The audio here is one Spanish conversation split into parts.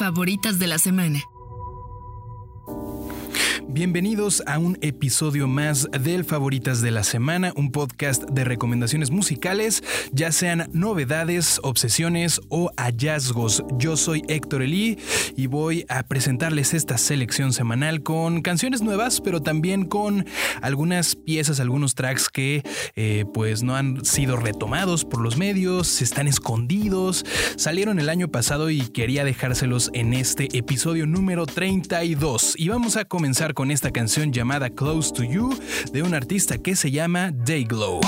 Favoritas de la semana. Bienvenidos a un episodio más del Favoritas de la Semana, un podcast de recomendaciones musicales, ya sean novedades, obsesiones o hallazgos. Yo soy Héctor Elí y voy a presentarles esta selección semanal con canciones nuevas, pero también con algunas piezas, algunos tracks que eh, pues no han sido retomados por los medios, están escondidos, salieron el año pasado y quería dejárselos en este episodio número 32. Y vamos a comenzar con esta canción llamada Close to You de un artista que se llama Dayglow.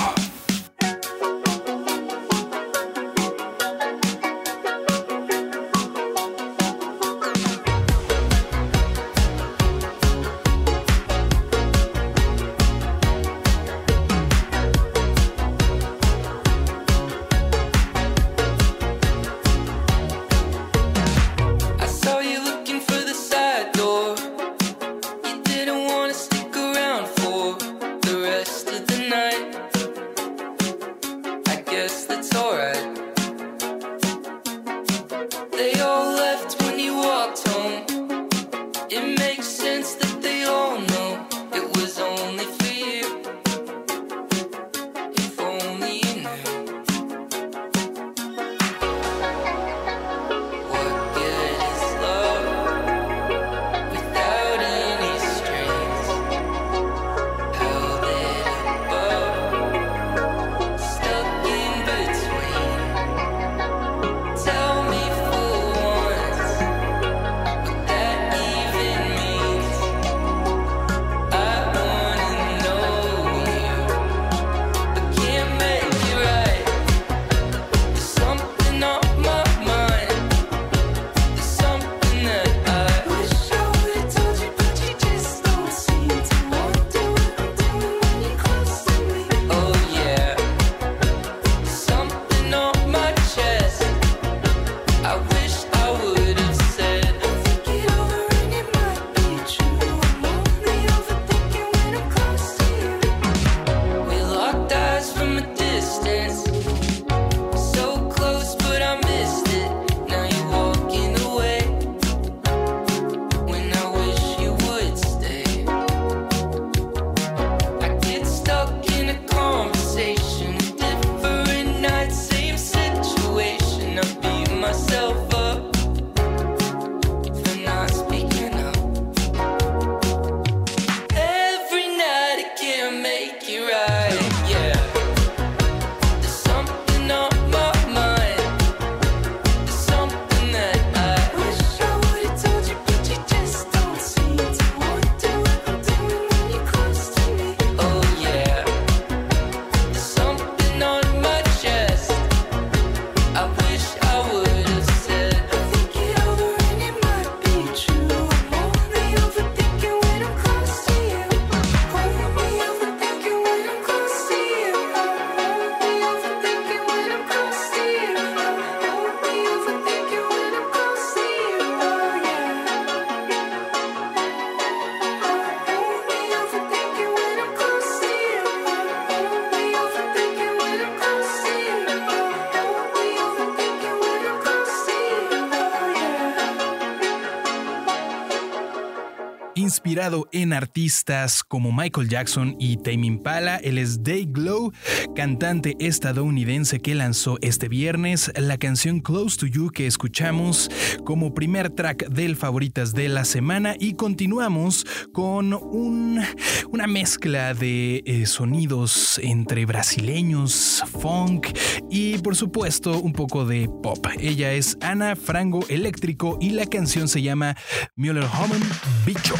Inspirado en artistas como Michael Jackson y Tame Impala. Él es Day Glow, cantante estadounidense que lanzó este viernes la canción Close to You que escuchamos como primer track del favoritas de la semana y continuamos con una mezcla de eh, sonidos entre brasileños, funk y por supuesto un poco de pop. Ella es Ana Frango Eléctrico y la canción se llama Müller Homen Bicho.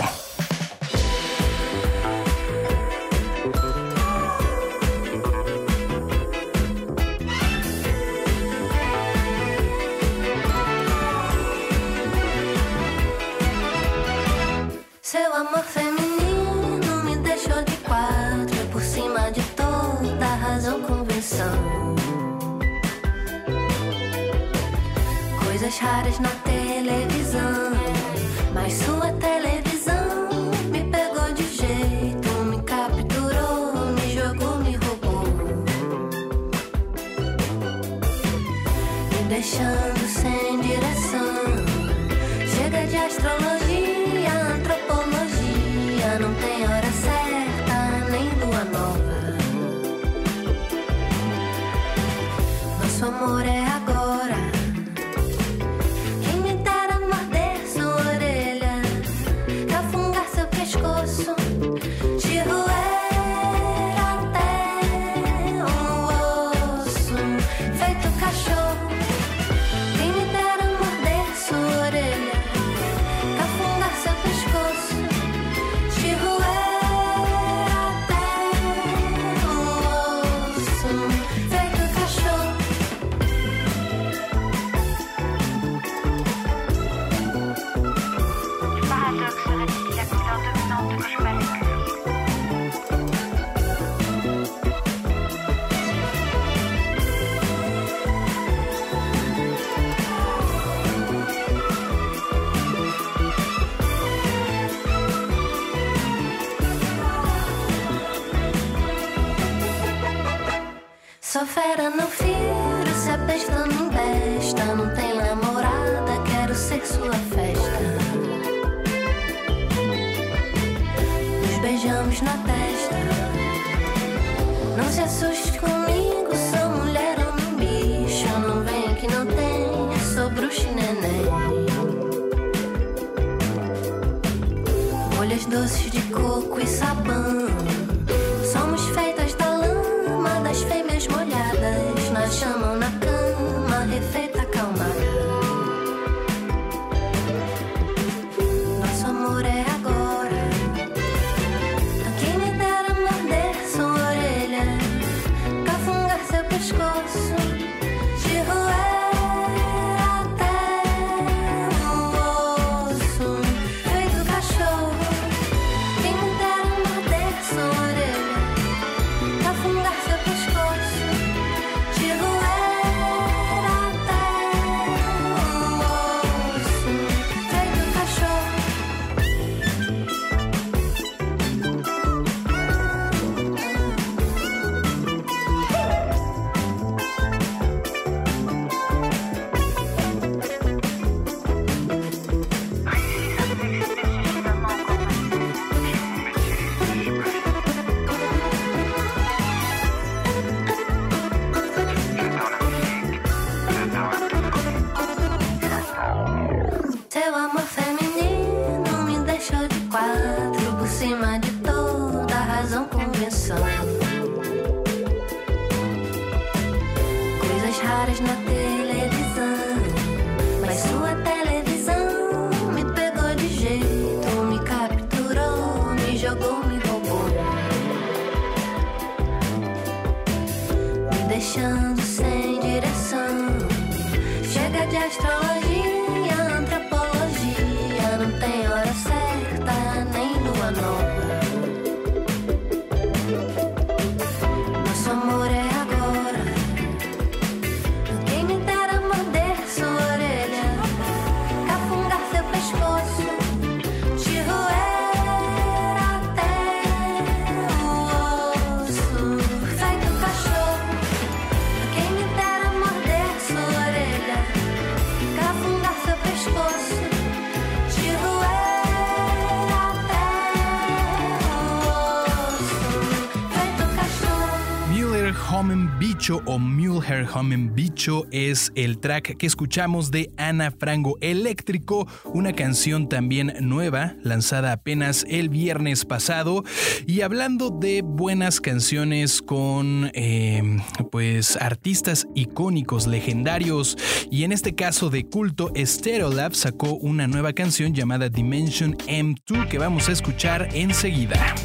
es el track que escuchamos de Ana Frango Eléctrico, una canción también nueva, lanzada apenas el viernes pasado. Y hablando de buenas canciones con eh, pues artistas icónicos, legendarios, y en este caso de culto, Stereolab sacó una nueva canción llamada Dimension M2 que vamos a escuchar enseguida.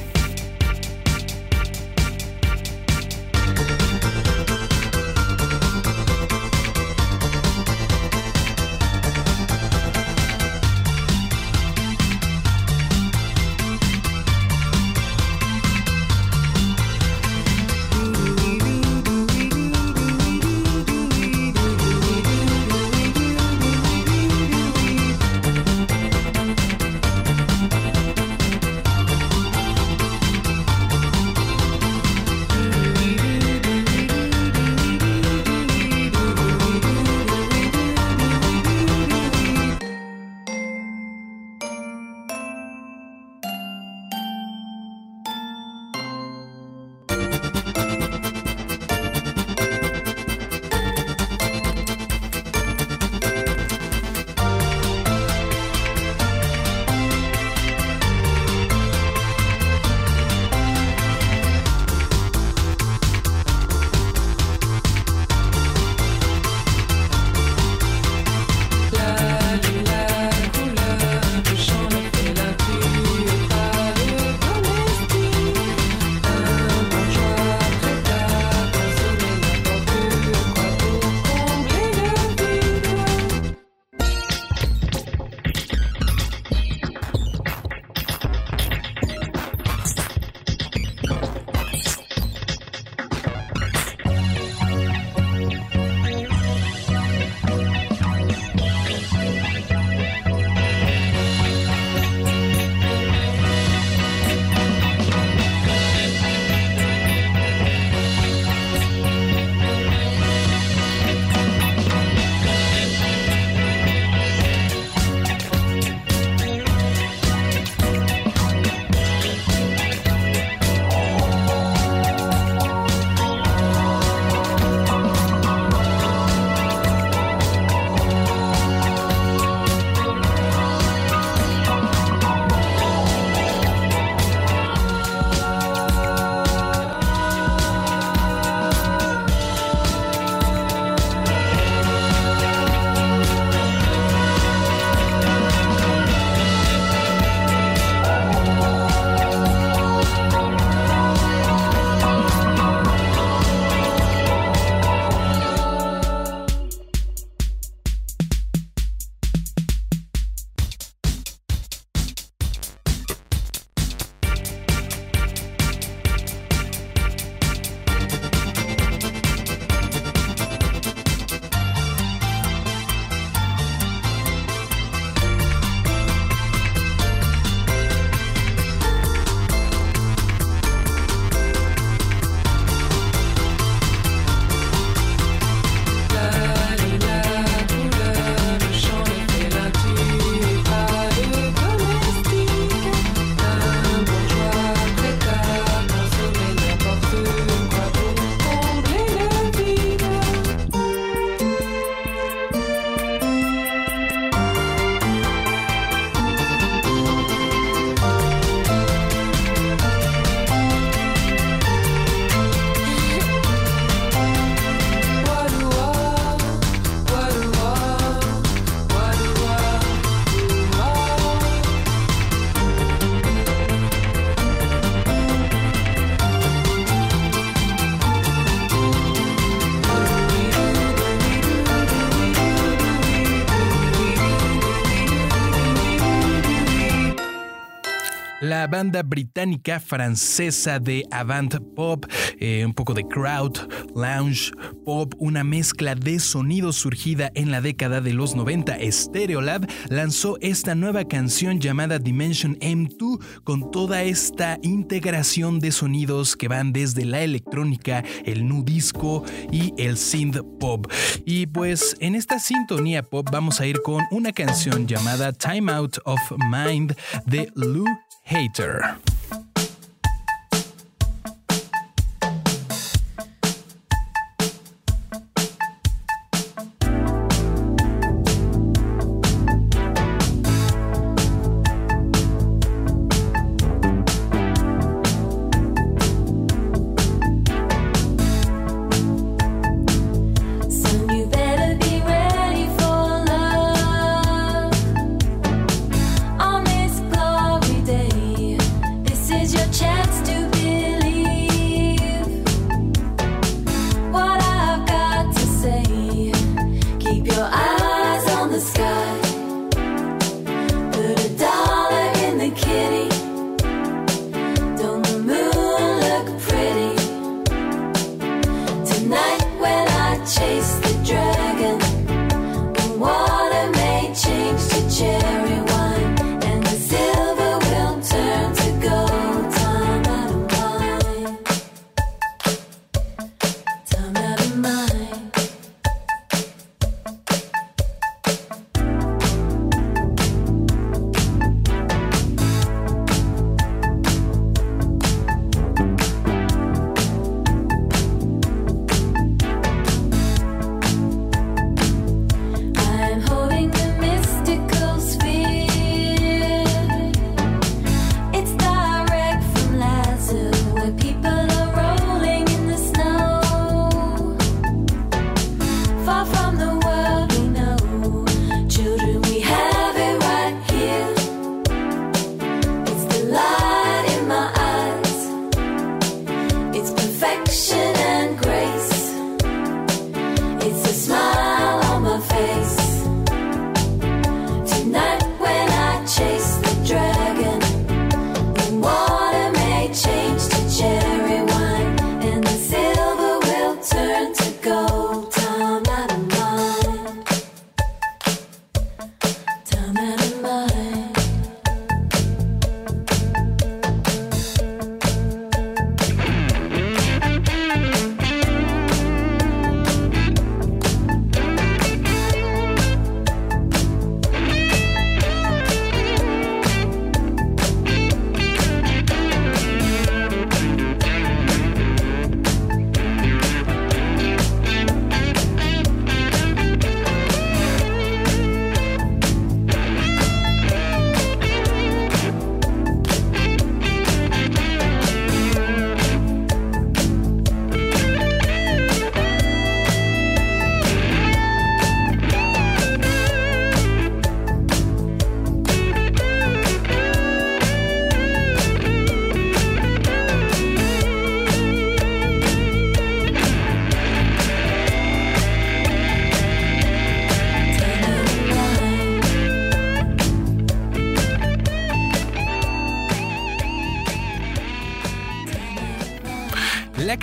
Banda británica francesa de avant pop, eh, un poco de crowd, lounge, pop, una mezcla de sonidos surgida en la década de los 90, Stereolab lanzó esta nueva canción llamada Dimension M2 con toda esta integración de sonidos que van desde la electrónica, el nu disco y el synth pop. Y pues en esta sintonía pop vamos a ir con una canción llamada Time Out of Mind de Lou Hater.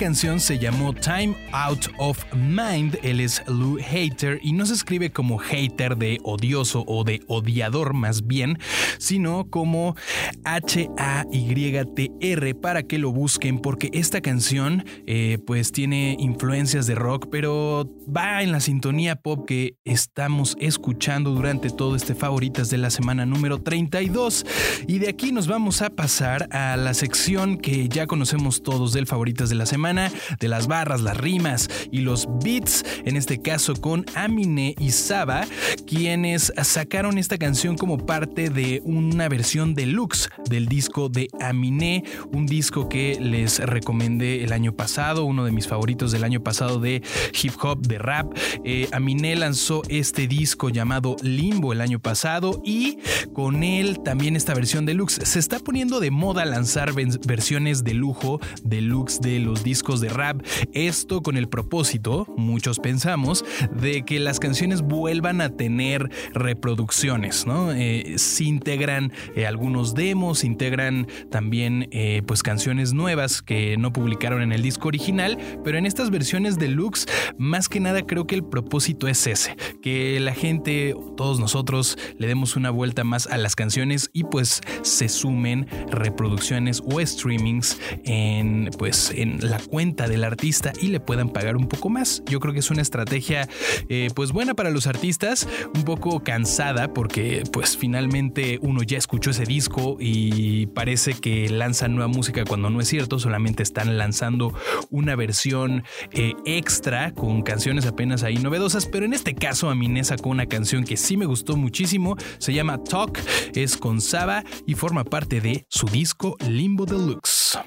Canción se llamó Time Out of Mind. Él es Lou Hater y no se escribe como hater de odioso o de odiador más bien, sino como H-A-Y-T-R para que lo busquen porque esta canción eh, pues tiene influencias de rock pero va en la sintonía pop que estamos escuchando durante todo este favoritas de la semana número 32 y de aquí nos vamos a pasar a la sección que ya conocemos todos del favoritas de la semana, de las barras, las rimas y los beats, en este caso con Amine y Saba, quienes sacaron esta canción como parte de una versión deluxe del disco de Amine, un disco que les recomendé el año pasado, uno de mis favoritos del año pasado de hip hop, de rap. Eh, Amine lanzó este disco llamado Limbo el año pasado y con él también esta versión deluxe. Se está poniendo de moda lanzar versiones de lujo, deluxe de los discos de rap. Esto con el propósito, muchos pensamos, de que las canciones vuelvan a tener reproducciones, ¿no? Eh, se integran eh, algunos demos, se integran también eh, pues canciones nuevas que no publicaron en el disco original, pero en estas versiones deluxe, más que nada creo que el propósito es ese, que la gente, todos nosotros, le demos una vuelta más a las canciones y pues se sumen reproducciones o streamings en pues la cuenta del artista y le puedan pagar un poco más. Yo creo que es una estrategia eh, pues buena para los artistas, un poco cansada porque pues finalmente uno ya escuchó ese disco y parece que lanzan nueva música cuando no es cierto, solamente están lanzando una versión eh, extra con canciones apenas ahí novedosas, pero en este caso Aminé sacó una canción que sí me gustó muchísimo, se llama Talk, es con Saba y forma parte de su disco Limbo Deluxe.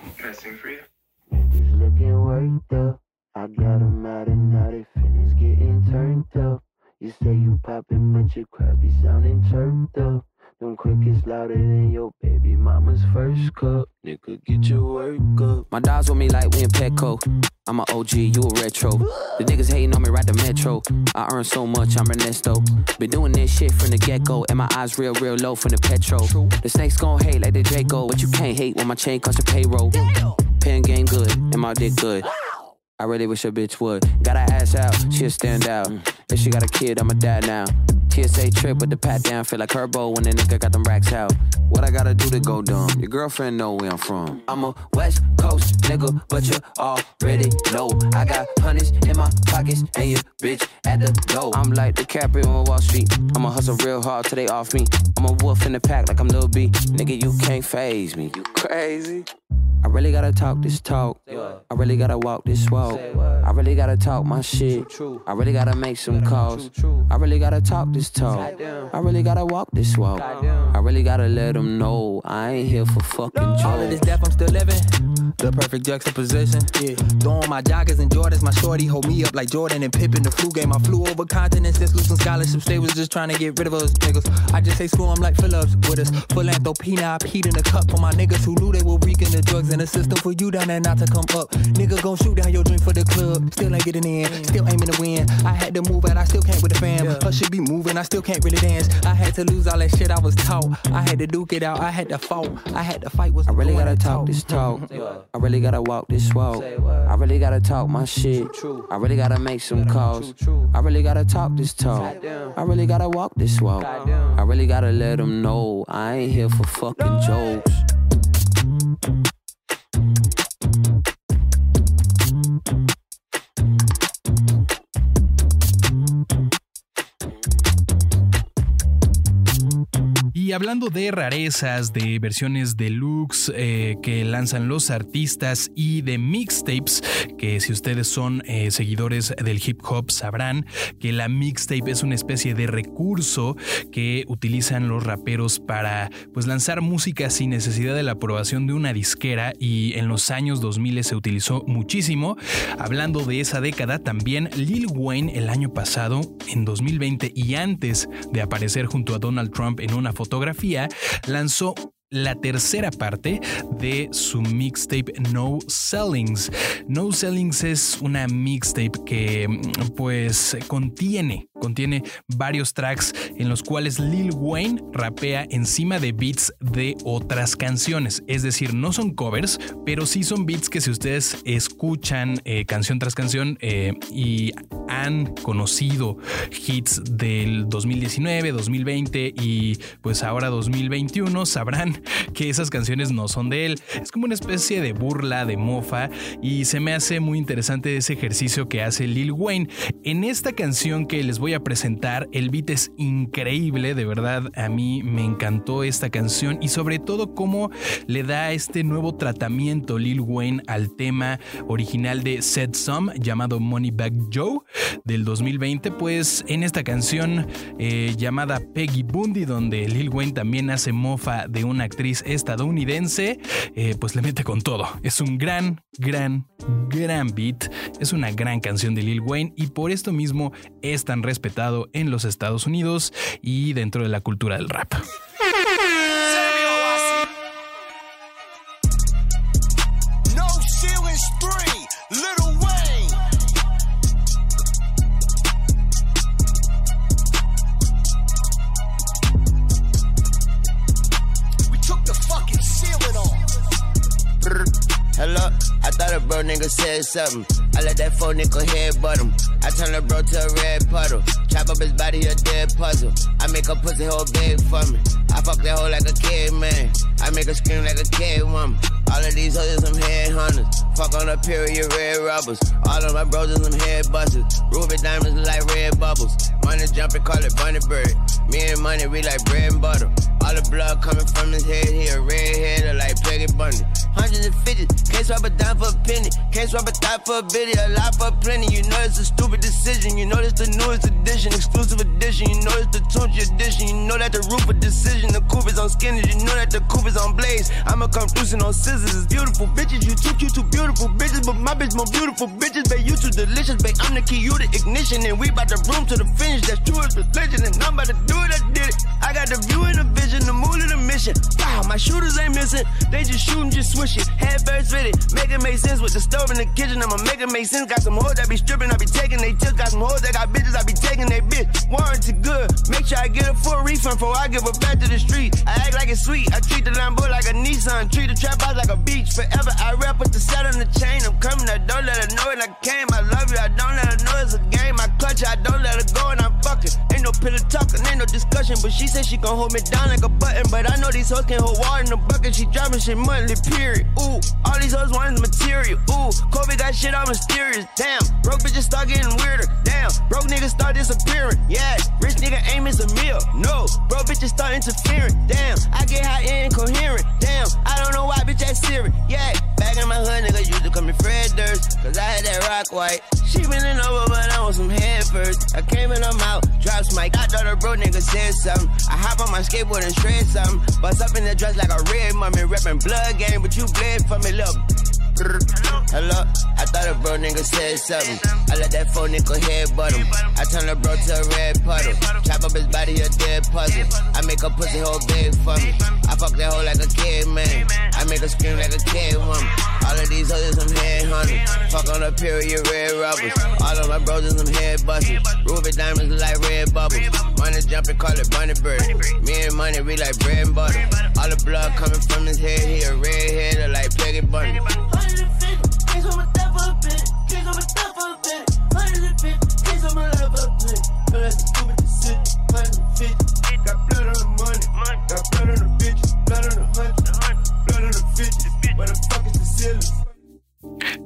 Worked up. I got 'em out and now they finished getting turned up. You say you poppin', but your crowd be sounding turned up. Them crickets louder than your baby mama's first cup. Nigga, get your work up. My dogs with me like we in Petco. I'm a OG, you a retro. The niggas hating on me right the metro. I earn so much, I'm Ernesto. Been doing this shit from the get go, and my eyes real, real low from the petrol. The snakes gon' hate like the Draco, but you can't hate when my chain costs your payroll. Pen game good, and my dick good. I really wish a bitch would. Got her ass out, she'll stand out. If she got a kid, I'm a dad now. TSA trip with the pat down, feel like Herbo when the nigga got them racks out. What I gotta do to go dumb? Your girlfriend know where I'm from. I'm a West Coast nigga, but you already know. I got hundreds in my pockets and your bitch at the door. I'm like DiCaprio on Wall Street. I'ma hustle real hard till they off me. I'm a wolf in the pack like I'm Lil B. Nigga, you can't phase me. You crazy? I really gotta talk this talk. I really gotta walk this walk. I really gotta talk my shit. I really gotta make some calls. I really gotta talk this talk. I really gotta walk this walk. I really gotta let them know I ain't here for fucking All of this death, I'm still living. The perfect juxtaposition. Yeah. Throwing my joggers and Jordans. My shorty hold me up like Jordan and Pippen. The flu game. I flew over continents since losing scholarships. They was just trying to get rid of us niggas. I just say screw like Phillips with us. Philanthropy. I peed in a cup for my niggas who knew they were reeking the drugs in the system for you down there not to come up. Nigga gon' shoot down your dream for the club. Still ain't getting in. Still aiming to win. I had to move out. I still can't with the fam. Her should be moving. I still can't really dance. I had to lose all that shit I was taught. I had to duke it out. I had to fight. I had to fight. What's I really gotta to talk this talk. I really gotta walk this walk. I really gotta talk my shit. I really gotta make some calls. I really gotta talk this talk. I really gotta walk this walk. I really gotta let them know I ain't here for fucking jokes. Hablando de rarezas, de versiones deluxe eh, que lanzan los artistas y de mixtapes, que si ustedes son eh, seguidores del hip hop sabrán que la mixtape es una especie de recurso que utilizan los raperos para pues lanzar música sin necesidad de la aprobación de una disquera y en los años 2000 se utilizó muchísimo. Hablando de esa década, también Lil Wayne el año pasado, en 2020 y antes de aparecer junto a Donald Trump en una fotografía, lanzó la tercera parte de su mixtape No Sellings. No Sellings es una mixtape que mm, pues contiene, contiene varios tracks en los cuales Lil Wayne rapea encima de beats de otras canciones. Es decir, no son covers, pero sí son beats que si ustedes escuchan eh, canción tras canción eh, y han conocido hits del 2019, 2020 y pues ahora 2021, sabrán que esas canciones no son de él. Es como una especie de burla, de mofa y se me hace muy interesante ese ejercicio que hace Lil Wayne. En esta canción que les voy a presentar, el beat es increíble, de verdad a mí me encantó esta canción y sobre todo cómo le da este nuevo tratamiento Lil Wayne al tema original de Said Some llamado Moneybag Joe del 2020, pues en esta canción eh, llamada Peggy Bundy, donde Lil Wayne también hace mofa de una actriz estadounidense, eh, pues le mete con todo. Es un gran, gran, gran beat, es una gran canción de Lil Wayne y por esto mismo es tan respetado en los Estados Unidos y dentro de la cultura del rap. Something. I let that four nickel head butt him. I turn the bro to a red puddle. Chop up his body, a dead puzzle. I make a pussy hole big for me. I fuck that hoe like a kid, man. I make her scream like a kid woman. All of these hoes are some headhunters. Fuck on a period, red rubbers. All of my bros are some head busters. Ruby diamonds like red bubbles. Money jumping, call it bunny bird. Me and money, we like bread and butter. All the blood coming from his head, he a redhead like Peggy Bundy. Hundreds and fifties, can't swap a dime for a penny. Swap a thigh for a biddy, a for plenty. You know it's a stupid decision. You know it's the newest edition, exclusive edition. You know it's the Tunchi edition. You know that the roof of decision, the coupe is on skinny. You know that the coupe is on blaze. I'ma come through on scissors. It's beautiful bitches. You too cute, too beautiful bitches, but my bitch more beautiful bitches. Babe, you too delicious. Babe, I'm the key, you the ignition, and we bout to room to the finish. That's true as religion, and I'm about to do it. I did it. I got the view and the vision, the mood and the mission. Wow, my shooters ain't missing. They just shooting, just swish it. Head first fitted. Make it make sense with the stove in the kitchen. I'ma make it make sense. Got some hoes that be stripping, I be taking they tips. Got some hoes that got bitches, I be taking they bitch. Warranty good. Make sure I get a full refund before I give her back to the street. I act like it's sweet. I treat the Lambo like a Nissan. Treat the trap house like a beach. Forever I rap with the set on the chain. I'm coming, I don't let her know it. I came. I love you, I don't let her know it's a game. I clutch, I don't let her go, and I'm fucking. Ain't no pillow talking, ain't no discussion. But she said she gon' hold me down like a button. But I know these hoes can hold water in the bucket. She dropping shit monthly, period. Ooh, all these hoes wanting material. Ooh, Kobe got shit all mysterious. Damn, broke bitches start getting weirder. Damn, broke niggas start disappearing. Yeah, rich nigga aim is a meal. No, broke bitches start interfering. Damn, I get high and incoherent. Damn, I don't know why bitch that serious. Yeah, back in my hood, niggas used to call me Fred Durst. Cause I had that rock white. She bending over, but I want some head first. I came in, I'm out, drops mic. I thought a bro nigga said something. I hop on my skateboard and shred something. Bust up in the dress like a red mummy, reppin' blood game, but you bled for me, little. Hello, I thought a bro nigga said something. I let that phone nigga head butt him. I turn the bro to a red puddle. Chop up his body, a dead puzzle. I make a pussy hole big for me. I fuck that hoe like a kid, man. I make her scream like a kid woman. All of these hoes are some headhunters. Fuck on a period, red rubbers. All of my bros are some head busters. Ruby diamonds like red bubbles. Money jumping, call it bunny bird. Me and money, we like bread and butter. All the blood coming from his head, he a redhead like Peggy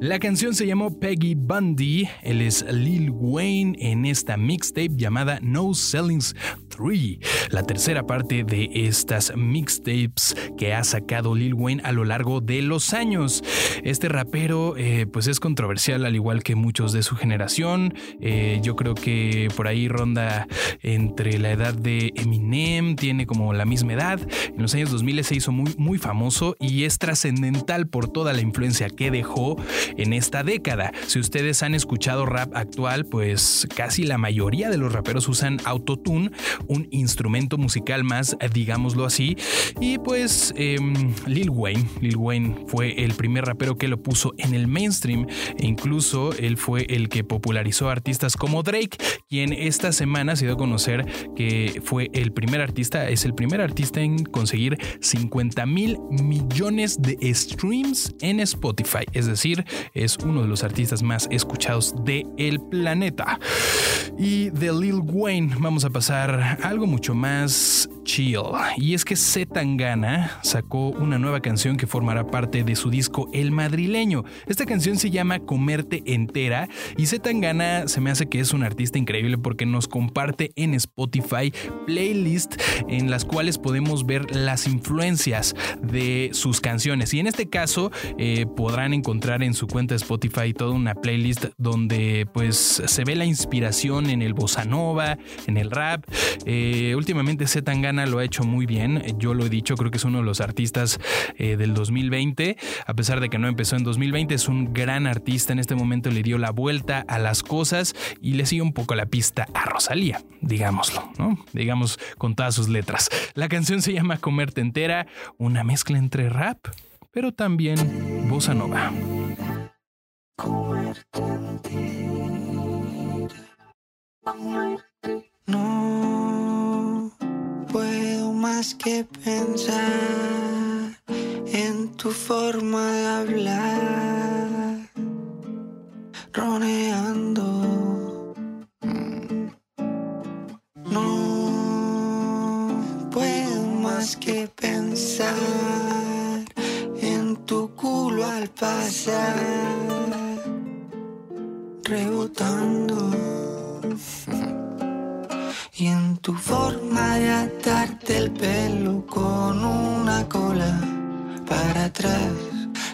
La canción se llamó Peggy Bundy, él es Lil Wayne en esta mixtape llamada No Sellings 3, la tercera parte de estas mixtapes que ha sacado Lil Wayne a lo largo de los años. Este rapero eh, pues es controversial al igual que muchos de su generación, eh, yo creo que por ahí ronda entre la edad de Eminem, tiene como la misma edad, en los años 2000 se hizo muy, muy famoso y es trascendental por toda la influencia que dejó en esta década. Si ustedes han escuchado rap actual, pues casi la mayoría de los raperos usan autotune, un instrumento musical más, digámoslo así. Y pues em, Lil Wayne, Lil Wayne fue el primer rapero que lo puso en el mainstream e incluso él fue el que popularizó artistas como Drake, quien esta semana se dio a conocer que fue el primer artista, es el primer artista en conseguir 50 mil millones de streams en Spotify, es decir, es uno de los artistas más escuchados del el planeta. Y de Lil Wayne vamos a pasar a algo mucho más chill. Y es que Zetangana sacó una nueva canción que formará parte de su disco El Madrileño. Esta canción se llama Comerte Entera y Zetangana se me hace que es un artista increíble porque nos comparte en Spotify playlist en las cuales podemos ver las influencias de sus canciones. Y en este caso eh, podrán encontrar en su cuenta de Spotify toda una playlist donde pues se ve la inspiración en el bossa nova, en el rap. Eh, últimamente Zetangana lo ha hecho muy bien. Yo lo he dicho, creo que es uno de los artistas eh, del 2020. A pesar de que no empezó en 2020, es un gran artista. En este momento le dio la vuelta a las cosas y le sigue un poco la pista a Rosalía, digámoslo, ¿no? Digamos con todas sus letras. La canción se llama Comerte entera, una mezcla entre rap, pero también bossa nova. No puedo más que pensar en tu forma de hablar, roneando. No puedo más que pensar en tu culo al pasar, rebotando. Y en tu forma de atarte el pelo con una cola para atrás.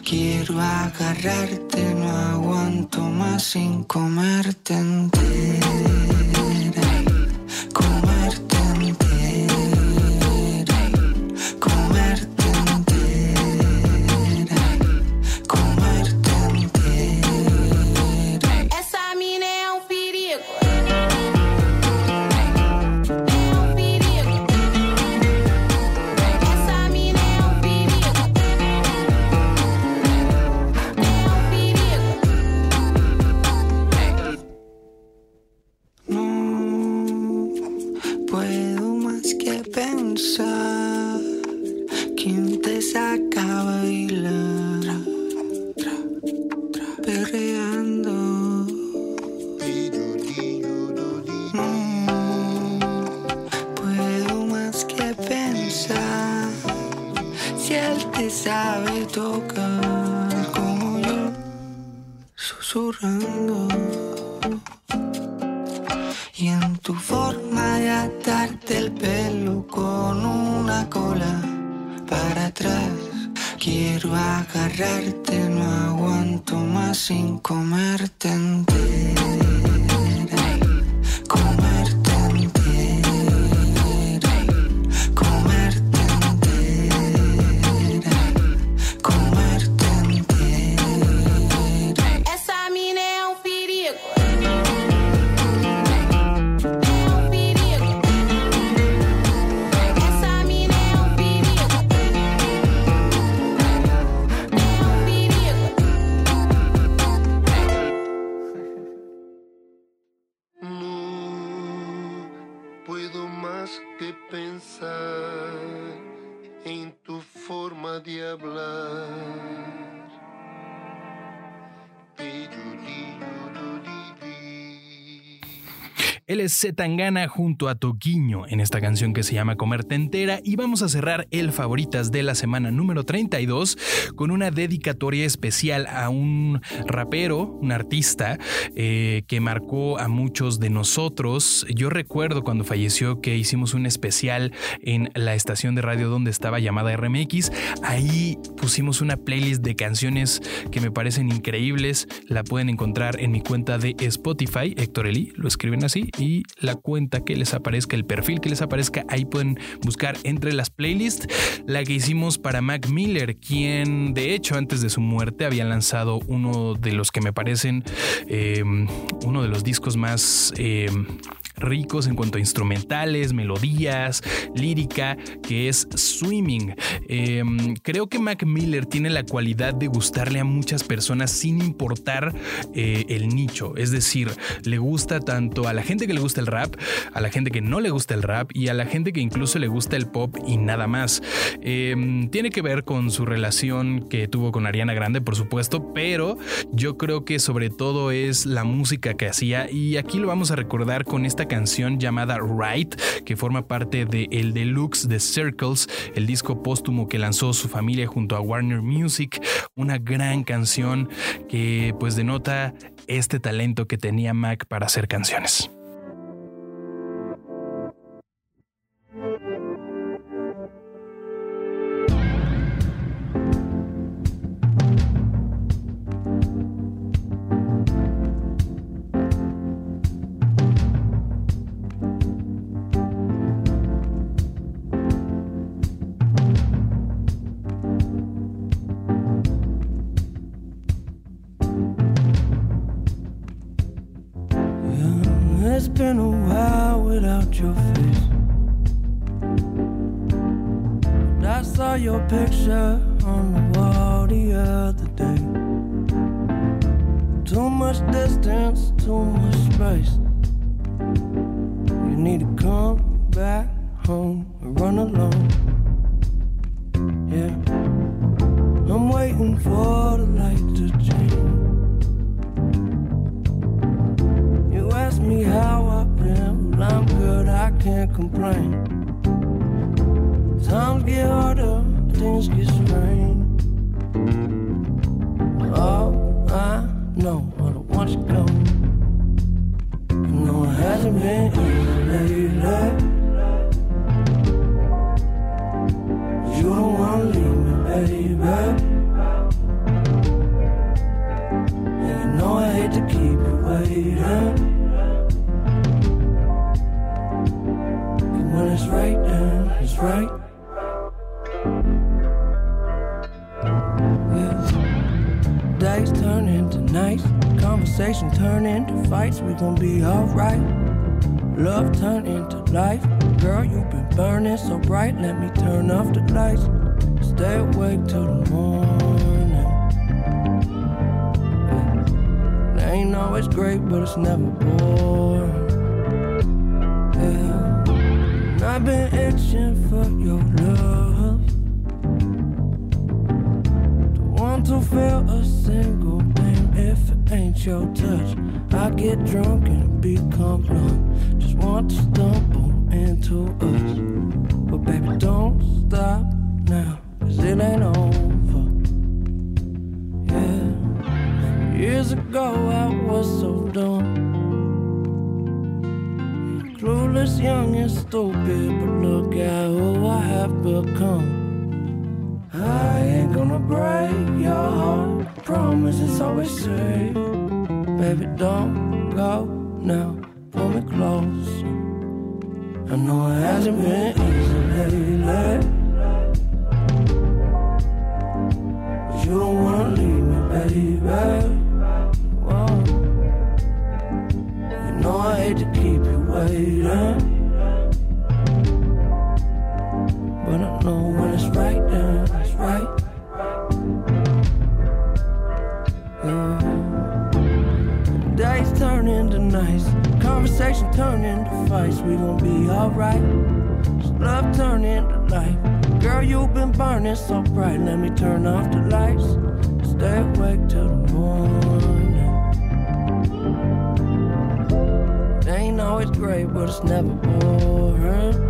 Quiero agarrarte, no aguanto más sin comerte entera. Susurrando. Y en tu forma de atarte el pelo con una cola para atrás. Quiero agarrarte, no aguanto más sin comerte. Es Zetangana junto a Toquiño en esta canción que se llama Comerte Entera y vamos a cerrar el favoritas de la semana número 32 con una dedicatoria especial a un rapero, un artista eh, que marcó a muchos de nosotros. Yo recuerdo cuando falleció que hicimos un especial en la estación de radio donde estaba llamada RMX. Ahí pusimos una playlist de canciones que me parecen increíbles. La pueden encontrar en mi cuenta de Spotify, Héctor Eli, lo escriben así, y la cuenta que les aparezca, el perfil que les aparezca, ahí pueden buscar entre las playlists la que hicimos para Mac Miller, quien de hecho antes de su muerte había lanzado uno de los que me parecen eh, uno de los discos más... eh, ricos en cuanto a instrumentales, melodías, lírica, que es Swimming. Eh, creo que Mac Miller tiene la cualidad de gustarle a muchas personas sin importar eh, el nicho. Es decir, le gusta tanto a la gente que le gusta el rap, a la gente que no le gusta el rap y a la gente que incluso le gusta el pop y nada más. Eh, tiene que ver con su relación que tuvo con Ariana Grande, por supuesto, pero yo creo que sobre todo es la música que hacía y aquí lo vamos a recordar con esta canción llamada Right, que forma parte de el deluxe de Circles, el disco póstumo que lanzó su familia junto a Warner Music, una gran canción que pues denota este talento que tenía Mac para hacer canciones. Things get strange. All I know the ones gone. You know it hasn't been easy lately. Conversation turn into fights. We gon' be alright. Love turn into life. Girl, you've been burning so bright. Let me turn off the lights. Stay awake till the morning. Yeah. Ain't always great, but it's never boring. Yeah. I've been itching for your love. Don't want to feel a single ain't your touch. I get drunk and become numb. Just want to stumble into us. But baby, don't stop now, cause it ain't over. Yeah. Years ago, I was so dumb. Clueless, young, and stupid, but look at who I have become. I ain't gonna break your heart. Promise it's always safe. Baby, don't go now. Pull me close. I know it hasn't been easy lately. Girl, you've been burning so bright. Let me turn off the lights. Stay awake till the morning. It ain't always great, but it's never boring.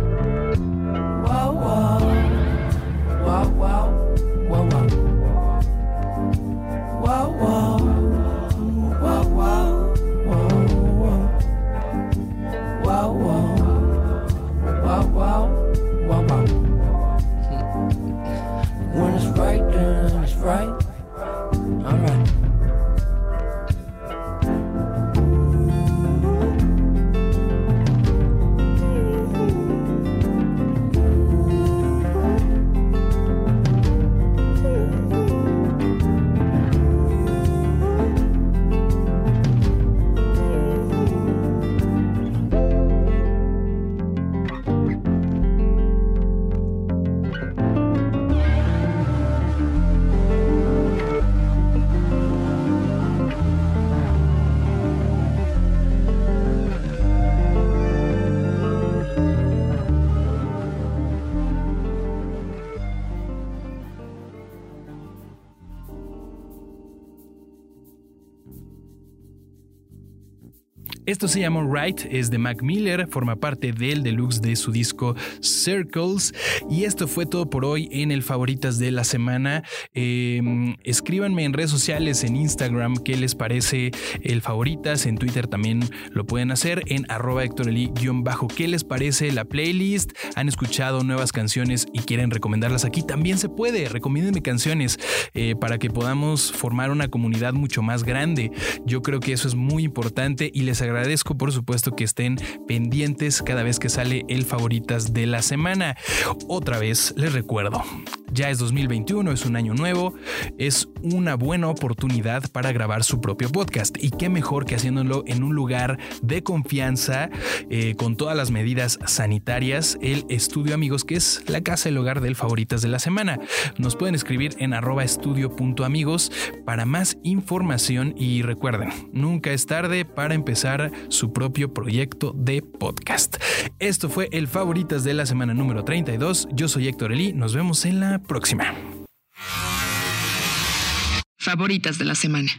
Esto se llama Right, es de Mac Miller, forma parte del deluxe de su disco Circles. Y esto fue todo por hoy en el Favoritas de la Semana. Eh, escríbanme en redes sociales, en Instagram, qué les parece el Favoritas. En Twitter también lo pueden hacer en arroba bajo qué les parece la playlist. Han escuchado nuevas canciones y quieren recomendarlas aquí. También se puede. Recomiéndenme canciones eh, para que podamos formar una comunidad mucho más grande. Yo creo que eso es muy importante y les agradezco por supuesto que estén pendientes cada vez que sale el favoritas de la semana. Otra vez les recuerdo, ya es 2021, es un año nuevo, es una buena oportunidad para grabar su propio podcast y qué mejor que haciéndolo en un lugar de confianza eh, con todas las medidas sanitarias, el estudio amigos que es la casa el hogar del favoritas de la semana. Nos pueden escribir en arroba estudio.amigos para más información y recuerden, nunca es tarde para empezar su propio proyecto de podcast. Esto fue el favoritas de la semana número 32. Yo soy Héctor Elí, nos vemos en la próxima. Favoritas de la semana.